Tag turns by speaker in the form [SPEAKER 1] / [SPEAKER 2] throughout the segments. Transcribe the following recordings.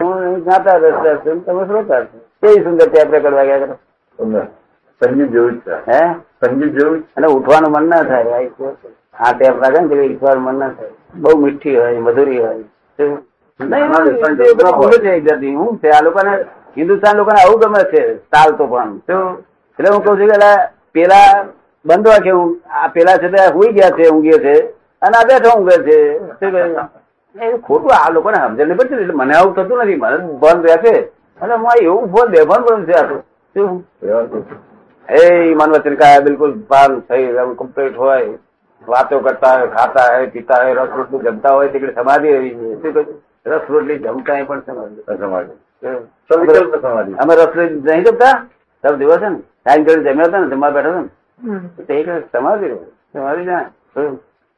[SPEAKER 1] હું જ્ઞાતા રસતા છું તમે શ્રોતા છો. કેવી સુંદર આપણે કરવા ગયા કરો
[SPEAKER 2] સંગીત જેવું જ છે.
[SPEAKER 1] હે?
[SPEAKER 2] સંગીત જેવું
[SPEAKER 1] અને ઉઠવાનું મન ના થાય આ એક વસ્તુ. આ ટેપ ને ઉઠવાનું મન ના થાય. બહુ મીઠી હોય મધુરી હોય. હું છે આ લોકોને હિન્દુસ્તાન લોકોને આવું ગમે છે તાલ તો પણ શું એટલે હું કઉ છું કે પેલા બંધ કેવું હું આ પેલા છે તે હુઈ ગયા છે ઊંઘે છે. અને આ બેઠો ઊંઘે છે. શું? એ ખોટું આ લોકોને સમજણ નહીં પડતી એટલે મને આવું થતું નથી. મને બંધ રહે છે. અને હું એવું ફોન બેભાન પણ છે આટલું શું? એ મન વચન કાયા બિલકુલ ભાન થઈ એમ કમ્પ્લીટ હોય. વાતો કરતા હોય ખાતા હોય પીતા હોય રસ રોટલી જમતા હોય તે સમાધિ રહી છે. શું કહ્યું? રસ રોટલી જમતા પણ સમાધિ? અમે રસ રોટલી નહીં જમતા? સબ દિવસ છે ને ટાઈમ જમ્યા હતા ને જમવા બેઠા હતા ને? સમાધિ રહે. સમાધિ જાય?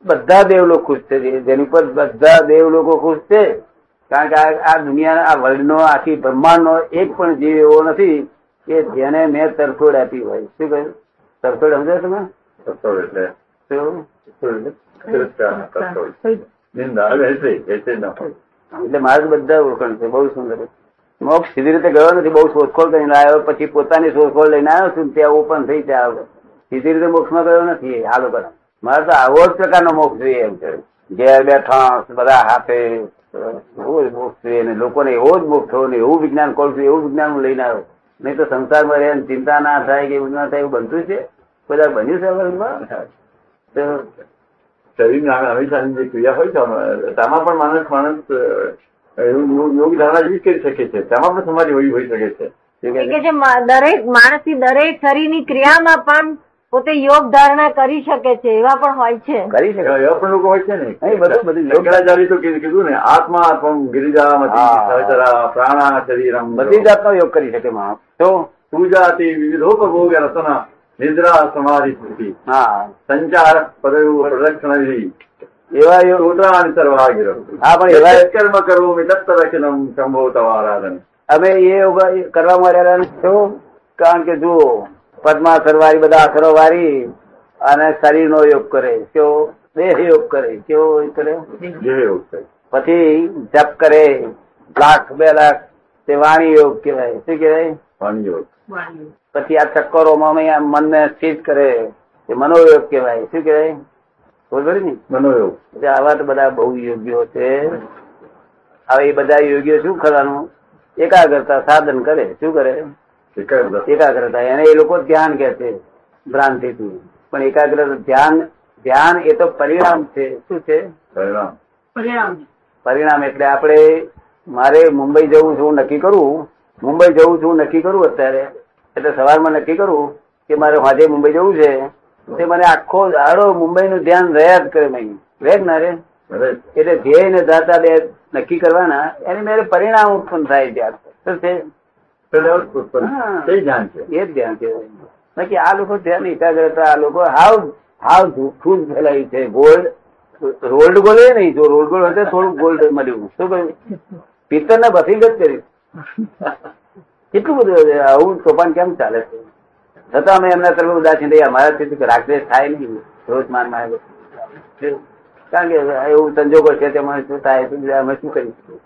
[SPEAKER 1] બધા દેવ લોકો ખુશ છે. જેની પર બધા દેવ લોકો ખુશ છે. કારણ કે આ- આ દુનિયાના આ વર્લ્ડનો આખી બ્રહ્માંડનો એક પણ જીવ એવો નથી કે જેને મેં તરફોડ આપી હોય. શું કહ્યું? તરફોડ સમજો તમે?
[SPEAKER 2] એટલે ન
[SPEAKER 1] મારે તો બધા ઓળખાણ છે. બહુ સુંદર મોક્ષ સીધી રીતે ગયો નથી બહુ શોધખોળ કરીને આવ્યો પછી પોતાની શોધખોળ લઈને આવ્યો છું ત્યાં ઓપન થઈ ત્યાં સીધી રીતે મોક્ષમાં ગયો નથી આ લોકો મારે તો આવો જ પ્રકારનો મોક્ષ જોઈએ એમ કહ્યું ઘેર બેઠા બધા હાથે એવો જ મોક્ષ જોઈએ ને લોકોને એવો જ મોક્ષ થયો ને એવું વિજ્ઞાન છું એવું વિજ્ઞાન હું લઈને આવ્યો. નહીં તો સંસારમાં રહે ને ચિંતા ના થાય કે એવું ના થાય એવું બનતું છે? બધા બન્યું છે? તો
[SPEAKER 2] શરીરની હંમેશાની જે ક્રિયા હોય છે તેમાં પણ માણસ માણસ એવું યોગ- યોગ ધારણા જેવી કરી શકે છે. તેમાં પણ સમાધિ હોઈ હોઈ શકે છે.
[SPEAKER 3] દરેક માણસ દરેક શરીરની ક્રિયામાં પણ પોતે યોગ ધારણા કરી શકે છે એવા પણ હોય છે.
[SPEAKER 1] કરી શકે.
[SPEAKER 2] એવા પણ લોકો હોય છે ને.
[SPEAKER 1] બધું- બધું યોગ-
[SPEAKER 2] શંકરાચાર્ય તો કીધું ને આત્મા આત્મા ગિરિજા પ્રાણા શરીરમ
[SPEAKER 1] બધી જાતનો યોગ કરી શકે માણસ. તો?
[SPEAKER 2] પૂજાતિ વિવિધોપભોગ રસના નિદ્રા સમાધિ સ્થિતિ
[SPEAKER 1] હા.
[SPEAKER 2] સંચાર પદયું પ્રદક્ષિણ
[SPEAKER 1] એવા યોગ
[SPEAKER 2] સર્વાગિરો
[SPEAKER 1] હા પણ એવા
[SPEAKER 2] કર્મ કરવું મિતત્તરક્ષણમ શંભો તવારાધન
[SPEAKER 1] અમે એ યોગ કરવા મળ્યા છો? કારણ કે જુઓ પદ્માસર વાળી બધા આસરો વાળી અને શરીરનો યોગ કરે કેવો દેહ યોગ કરે કેવો કરે? પછી જપ કરે લાખ બે લાખ તે વાણી યોગ કહેવાય. શું કહેવાય?
[SPEAKER 2] વાણી યોગ.
[SPEAKER 1] પછી આ ચક્કરોમાં મન ને મનને સ્થિત કરે એ મનોયોગ કહેવાય. શું કહેવાય? બરોબર ને?
[SPEAKER 2] મનોયોગ.
[SPEAKER 1] આવા તો બધા બહુ યોગ્યો છે. હવે એ બધા યોગ્યો શું કરવાનું? એકાગ્રતા સાધન કરે. શું કરે?
[SPEAKER 2] એકાગ્રતા.
[SPEAKER 1] એને એ લોકો ધ્યાન કે છે ભ્રાંતિથી. પણ એકાગ્રતા ધ્યાન ધ્યાન એ તો પરિણામ છે. શું છે?
[SPEAKER 2] પરિણામ.
[SPEAKER 1] પરિણામ. એટલે આપણે મારે મુંબઈ જવું છું નક્કી કરવું મુંબઈ જવું છું નક્કી કરું અત્યારે. એટલે સવારમાં નક્કી કરું કે મારે આજે મુંબઈ જવું છે. તે મને આખો દાડો મુંબઈનું ધ્યાન રહ્યા જ કરે નહીં રહે ના રે. એટલે ધ્યેય ને દાતા બે નક્કી કરવાના એની મેરે પરિણામ ઉત્પન્ન થાય ત્યાં શું
[SPEAKER 2] ઉત્પન્ન તે ધ્યાન છે.
[SPEAKER 1] એ જ ધ્યાન કહેવાય બાકી આ લોકો ધ્યાન એકાગ્રતા આ લોકો હાવ હાવ જૂઠું ફેલાયું છે. ગોલ્ડ રોલ્ડ ગોલ્ડ નહીં જો રોલ્ડ ગોલ્ડ હશે થોડું ગોલ્ડ મળ્યું. શું કહ્યું? પિત્તર ને બસી જ કરી. કેટલું બધું આવું તોફાન કેમ ચાલે છે? છતાં અમે એમના તરફ ઉદાસીન રહી અમારાથી રાગદ્વેષ થાય નહીં રોજ માનમાં કારણ કે એવું સંજોગો છે તેમાં શું થાય અમે શું કરીશું?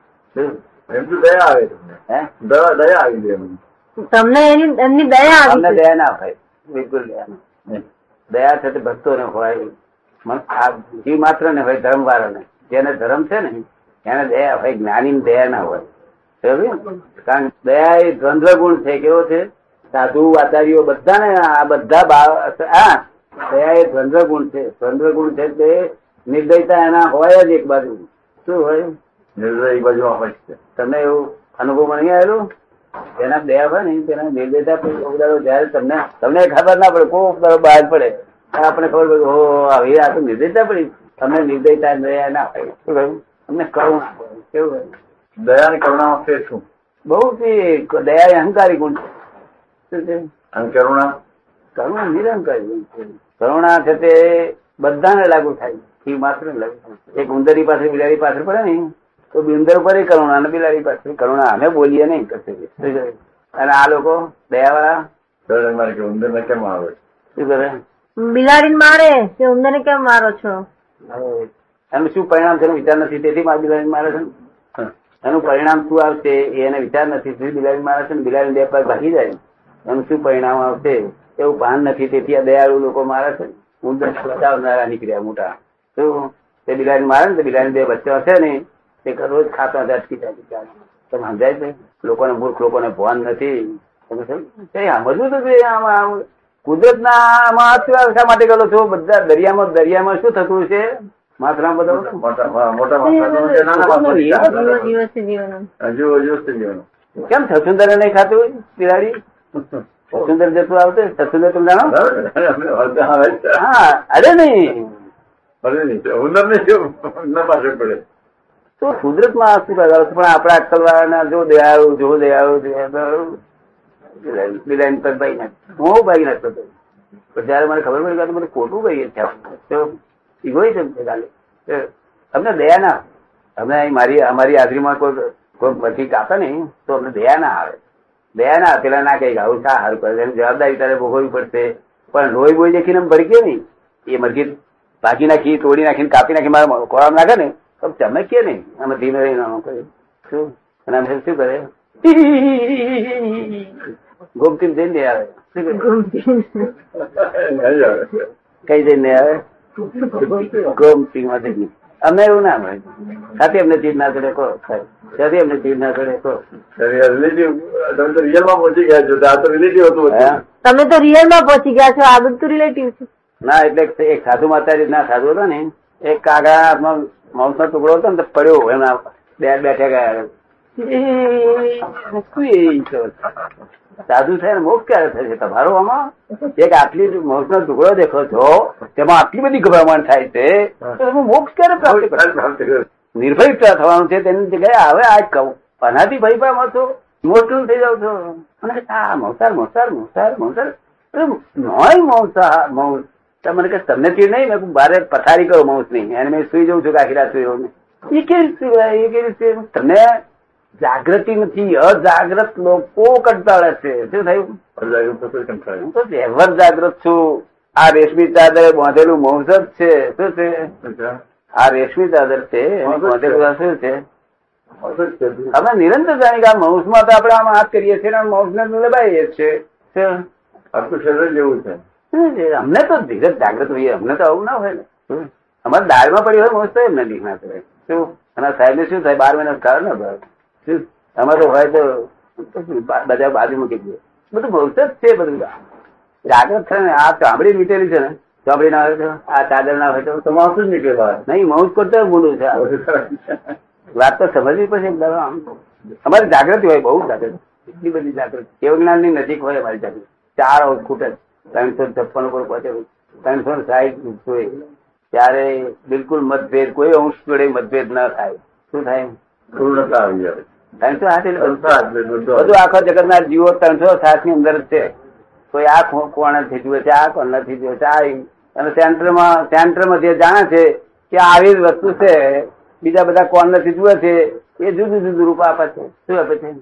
[SPEAKER 2] દયા આવે તમને.
[SPEAKER 1] હે?
[SPEAKER 2] દયા દયા આવી જાય એમને.
[SPEAKER 3] તમને એની એમની દયા આવી
[SPEAKER 1] દયા ના ભાઈ બિલકુલ દયા ના દયા છે તે ભક્તોને હોય. મન- આ જીવ માત્ર ને હોય ધર્મ વાળાને જેને ધર્મ છે ને એને દયા હોય જ્ઞાની દયા ના હોય. કારણ દયા એ દ્વંદ્વ ગુણ છે. કેવો છે? સાધુ આચાર્યો બધાને આ બધા હા દયા એ દ્વંદ્વ ગુણ છે. દ્વંદ્વ ગુણ છે તે નિર્દયતા એના હોય જ એક બાજુ. શું હોય?
[SPEAKER 2] નિર્દય એક બાજુ હોય છે.
[SPEAKER 1] તમને એવું અનુભવમાં નહીં આવેલું? એના દયા હોય ને તેના નિર્દયતા જયારે તમને તમને ખબર ના પડે કોઈ ઉપદારો બહાર પડે આપણે ખબર પડે હો આવી આ તો નિર્દયતા પડી. તમને નિર્દયતા ને દયા ના હોય. શું કહ્યું? અમને કરુણા. કેવું હોય
[SPEAKER 2] દયા અને કરુણામાં ફેર શું?
[SPEAKER 1] બહુ દયા એ અહંકારી ગુણ છે. શું છે?
[SPEAKER 2] અને કરુણા?
[SPEAKER 1] કરુણા નિરહંકારી ગુણ છે. કરુણા છે તે બધાને લાગુ થાય. એ માત્ર લાગુ થાય. એક ઉંદરી પાસે બિલાડી પાછળ પડે ને તો બિંદર ઉપર કરુણા અને બિલાડી પાસે કરુણા અમે બોલીએ નહીં કશે? અને આ લોકો દયાવાળા?
[SPEAKER 2] કે ઉંદર ને કેમ આવે
[SPEAKER 1] શું કરે?
[SPEAKER 3] બિલાડી મારે? કે ઉંદર ને કેમ મારો છો?
[SPEAKER 1] એનું શું પરિણામ છે વિચાર નથી? તેથી મારે બિલાડી મારે છે એનું પરિણામ શું આવશે એને વિચાર નથી. શું બિલાડી મારે છે ને બિલાડી બે પર ભાગી જાય. એનું શું પરિણામ આવશે એવું ભાન નથી. તેથી આ દયાળુ લોકો મારે છે ઉંદર બચાવનારા નીકળ્યા મોટા. શું? તે બિલાડી મારે ને તો બિલાડી બે બચ્ચા છે ને તે રોજ ખાતા અટકી જાય તમે સમજાય છે લોકોને મૂર્ખ લોકોને ભાન નથી. સમજવું તો આમ કુદરતના આમાં અત્યારે શા માટે કરો છો? બધા દરિયામાં દરિયામાં શું થતું છે બધા
[SPEAKER 2] હજુ
[SPEAKER 1] કેમ છસુંદર નહીં ખાતું બિલાડી છસુંદર જતું આવતું છસુંદર તમે જાણો. હા અરે નહીં.
[SPEAKER 2] અરે નહીં, હુનર નહીં પાસે પડે.
[SPEAKER 1] તો કુદરતમાં આ શું કરવાનું પણ આપણા અક્કલ વાળાના જો દયાળુ જો દયાળુ દયાળુ બિલાડી પર ભાઈ નાખ હું ભાઈ નાખતો હતો પણ જયારે મને ખબર પડી કે મને ખોટું ભાઈ. તો ઇગોઇઝમ છે કાલે અમને દયા ના. અમને મારી, અમારી હાજરીમાં કોઈ કોઈ પછી કાપે નહીં, તો અમને દયા ના આવે દયા ના. પેલા ના કઈ આવું શા હારું કરે એની જવાબદારી તારે ભોગવવી પડશે પણ રોઈ બોઈ દેખીને એમ ભડકે નહીં એ મરઘી ભાગી નાખી, તોડી નાખીને કાપી નાખી, મારા ખોરાક નાખે ને તો ચમકે નહીં? અમે ધીમે રહીને આમ શું? અને અમે શું કરે ગોમતી જઈને આવે. કઈ જઈને આવે? ગોમતી માં જઈને. અમે એવું ના મળે. સાથે અમને ચીજ ના ચડે કહો. સાથે અમને ચીજ ના ચડે કહો.
[SPEAKER 2] તમે તો રિયલમાં પહોંચી ગયા છો. આ તો રિલેટિવ હતું
[SPEAKER 3] તમે તો રિયલમાં પહોંચી ગયા છો. આ બધું રિલેટિવ છે
[SPEAKER 1] ના એટલે એક સાધુ માતાજી ના સાધુ હતો ને એક કાગડા હાથમાં માઉસ નો ટુકડો હતો ને પડ્યો એના બે બેઠા ગયા? સાધુ છે ને મોક્ષ ક્યારે થશે? તમારો આમાં? એક આટલી મોક્ષ નો ટુકડો દેખો છો તેમાં આટલી બધી ગભરામણ થાય છે તો તમે મોક્ષ ક્યારે પ્રાપ્ત નિર્ભય થવાનું છે તેની જગ્યાએ હવે આ કહું. અનાથી ભાઈ પામો છો ઇમોશનલ થઈ જાવ છો. અને આ મોસાર મોસાર મોસાર મોસાર નોય મોસાર મૌસ મને કે તમને ચીડ નહીં મેં બારે પથારી કરો માઉસ નહીં. અને મેં સુઈ જઉં છું કે આખી રાત સુઈ એ કેવી રીતે એ કેવી રીતે તમને જાગૃતિ નથી અજાગ્રત લોકો કંટાળે છે. શું થયું? તો એવર જાગૃત છું. આ રેશમી ચાદરે બાંધેલું મૌસ જ છે. શું છે? આ રેશમી ચાદર છે. એની બાંધેલું શું છે. અમે નિરંતર જાણી કે આ માઉસમાં તો આપણે આમ હાથ કરીએ છીએ અને માઉસને દબાઈએ છીએ?
[SPEAKER 2] આખું શરીર જેવું છે.
[SPEAKER 1] અમને તો ધીરજ જાગૃત હોઈએ અમને તો આવું ના હોય ને. અમારે દાળમાં પડી હોય મોસ્ટ એમને દીખ ના શું? અને સાહેબ શું થાય બાર મહિના ખાવ ને બસ. શું? અમારે તો હોય તો બધા બાજુ મૂકી દે. બધું માઉસ જ છે બધું. જાગૃત છે ને આ ચામડી મીટેલી છે ને ચામડી ના હોય તો આ ચાદર ના હોય તો
[SPEAKER 2] તો માણસ જ નીકળ્યો હોય.
[SPEAKER 1] નહીં માઉસ કરતા બોલું છે. વાત તો સમજવી પડશે એકદમ આમ. અમારી જાગૃતિ હોય બહુ જાગૃતિ. એટલી બધી જાગૃતિ. કેવ જ્ઞાનની નજીક હોય અમારી જાગૃતિ. ચાર ખૂટે ત્રણસો છપ્પન ઉપર પહોંચે. ત્રણસો સાહીઠ જોઈએ. ત્યારે બિલકુલ મતભેદ કોઈ અંશ જોડે મતભેદ ના થાય. શું થાય
[SPEAKER 2] પૂર્ણતા આવી જાય.
[SPEAKER 1] ત્રણસો
[SPEAKER 2] બધું
[SPEAKER 1] આખો જગત ના જીવો ત્રણસો સાતની અંદર છે. કોઈ આ કોણથી જુએ છે આ કોણથી જુએ છે આ. અને સેન્ટરમાં સેન્ટરમાં જે જાણે છે કે આવી જ વસ્તુ છે બીજા બધા કોર્નરથી જુએ છે એ જુદું જુદું રૂપ આપે છે. શું આપે છે.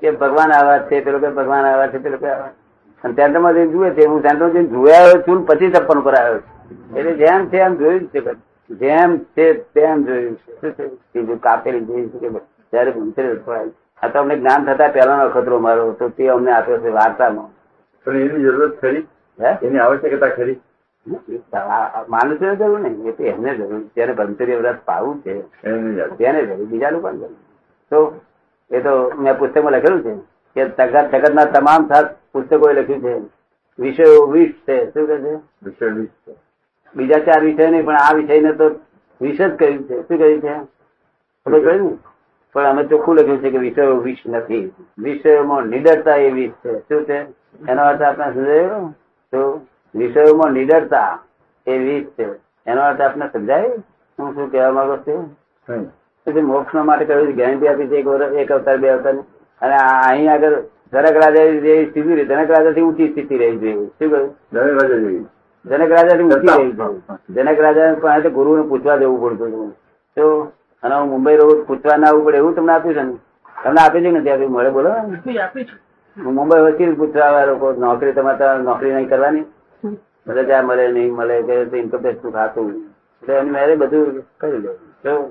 [SPEAKER 1] કે ભગવાન આવા છે પેલો કે ભગવાન આવા છે પેલો કે આવા અને સેન્ટરમાં જઈને જુએ છે. હું સેન્ટર જઈને જોયા આવ્યો છું પછી તપન પર આવ્યો છું. એટલે જેમ છે એમ જોયું છે જેમ છે તેમ જોયું છે. બીજું કાપેલી જોયું છે કે જયારે ત્યારે ભૂંસરી આ તો અમને જ્ઞાન થતા પહેલાનો ખતરો મારો તો તે અમને આપ્યો છે વાર્તામાં.
[SPEAKER 2] પણ એની જરૂરત ખરી?
[SPEAKER 1] હે?
[SPEAKER 2] એની આવશ્યકતા ખરી?
[SPEAKER 1] માનું છે જરૂર નહીં. એ તો એમને જરૂર. જેને બ્રહ્મચર્ય વ્રત પાવું છે. તેને જરૂર. બીજા લોકોને જરૂર. તો એ તો મેં પુસ્તકમાં લખેલું છે કે જગત જગતના તમામ સાત પુસ્તકોએ લખ્યું છે. વિષયો વીસ છે. શું કહે છે?
[SPEAKER 2] વિષય વીસ છે.
[SPEAKER 1] બીજા ચાર વિષય નહીં પણ આ વિષયને તો વિષ જ કહ્યું છે. શું કહ્યું છે? ખબર કહ્યું ને પણ અમે ચોખ્ખું લખ્યું છે કે વિષયો વિષ નથી. વિષયોમાં નિડરતા એ વિષ છે. શું છે? એનો અર્થ આપણે સમજાયો? તો વિષયોમાં નિડરતા એ વિષ છે. એનો અર્થ આપણે સમજાય? હું શું કહેવા માંગુ છું? મોક્ષ માટે કહ્યું ગેરંટી આપી છે એક અવતાર બે અવતાર અને આ અહીં આગળ જનક રાજા જેવી સ્થિતિ રહી જનક રાજાથી ઊંચી સ્થિતિ રહી જોઈએ શું કહ્યું?
[SPEAKER 2] જનક રાજા જેવી
[SPEAKER 1] જનક રાજાથી ઊંચી રહી જનક રાજા પાસે ગુરુને પૂછવા જવું પડતું હતું. તો અને હું મુંબઈ રહું પૂછવા ના આવવું પડે એવું તમને આપ્યું છે ને? તમને આપ્યું છે કે નથી આપ્યું? મળે બોલો. હું મુંબઈ વસ્તી પૂછવા આવ્યા લોકો નોકરી તમારે ત્યાં નોકરી નહીં કરવાની. રજા મળે નહીં મળે કે ઇન્કમ ટેક્સનું ખાતું. એટલે એની મેરે બધું કરી દઉં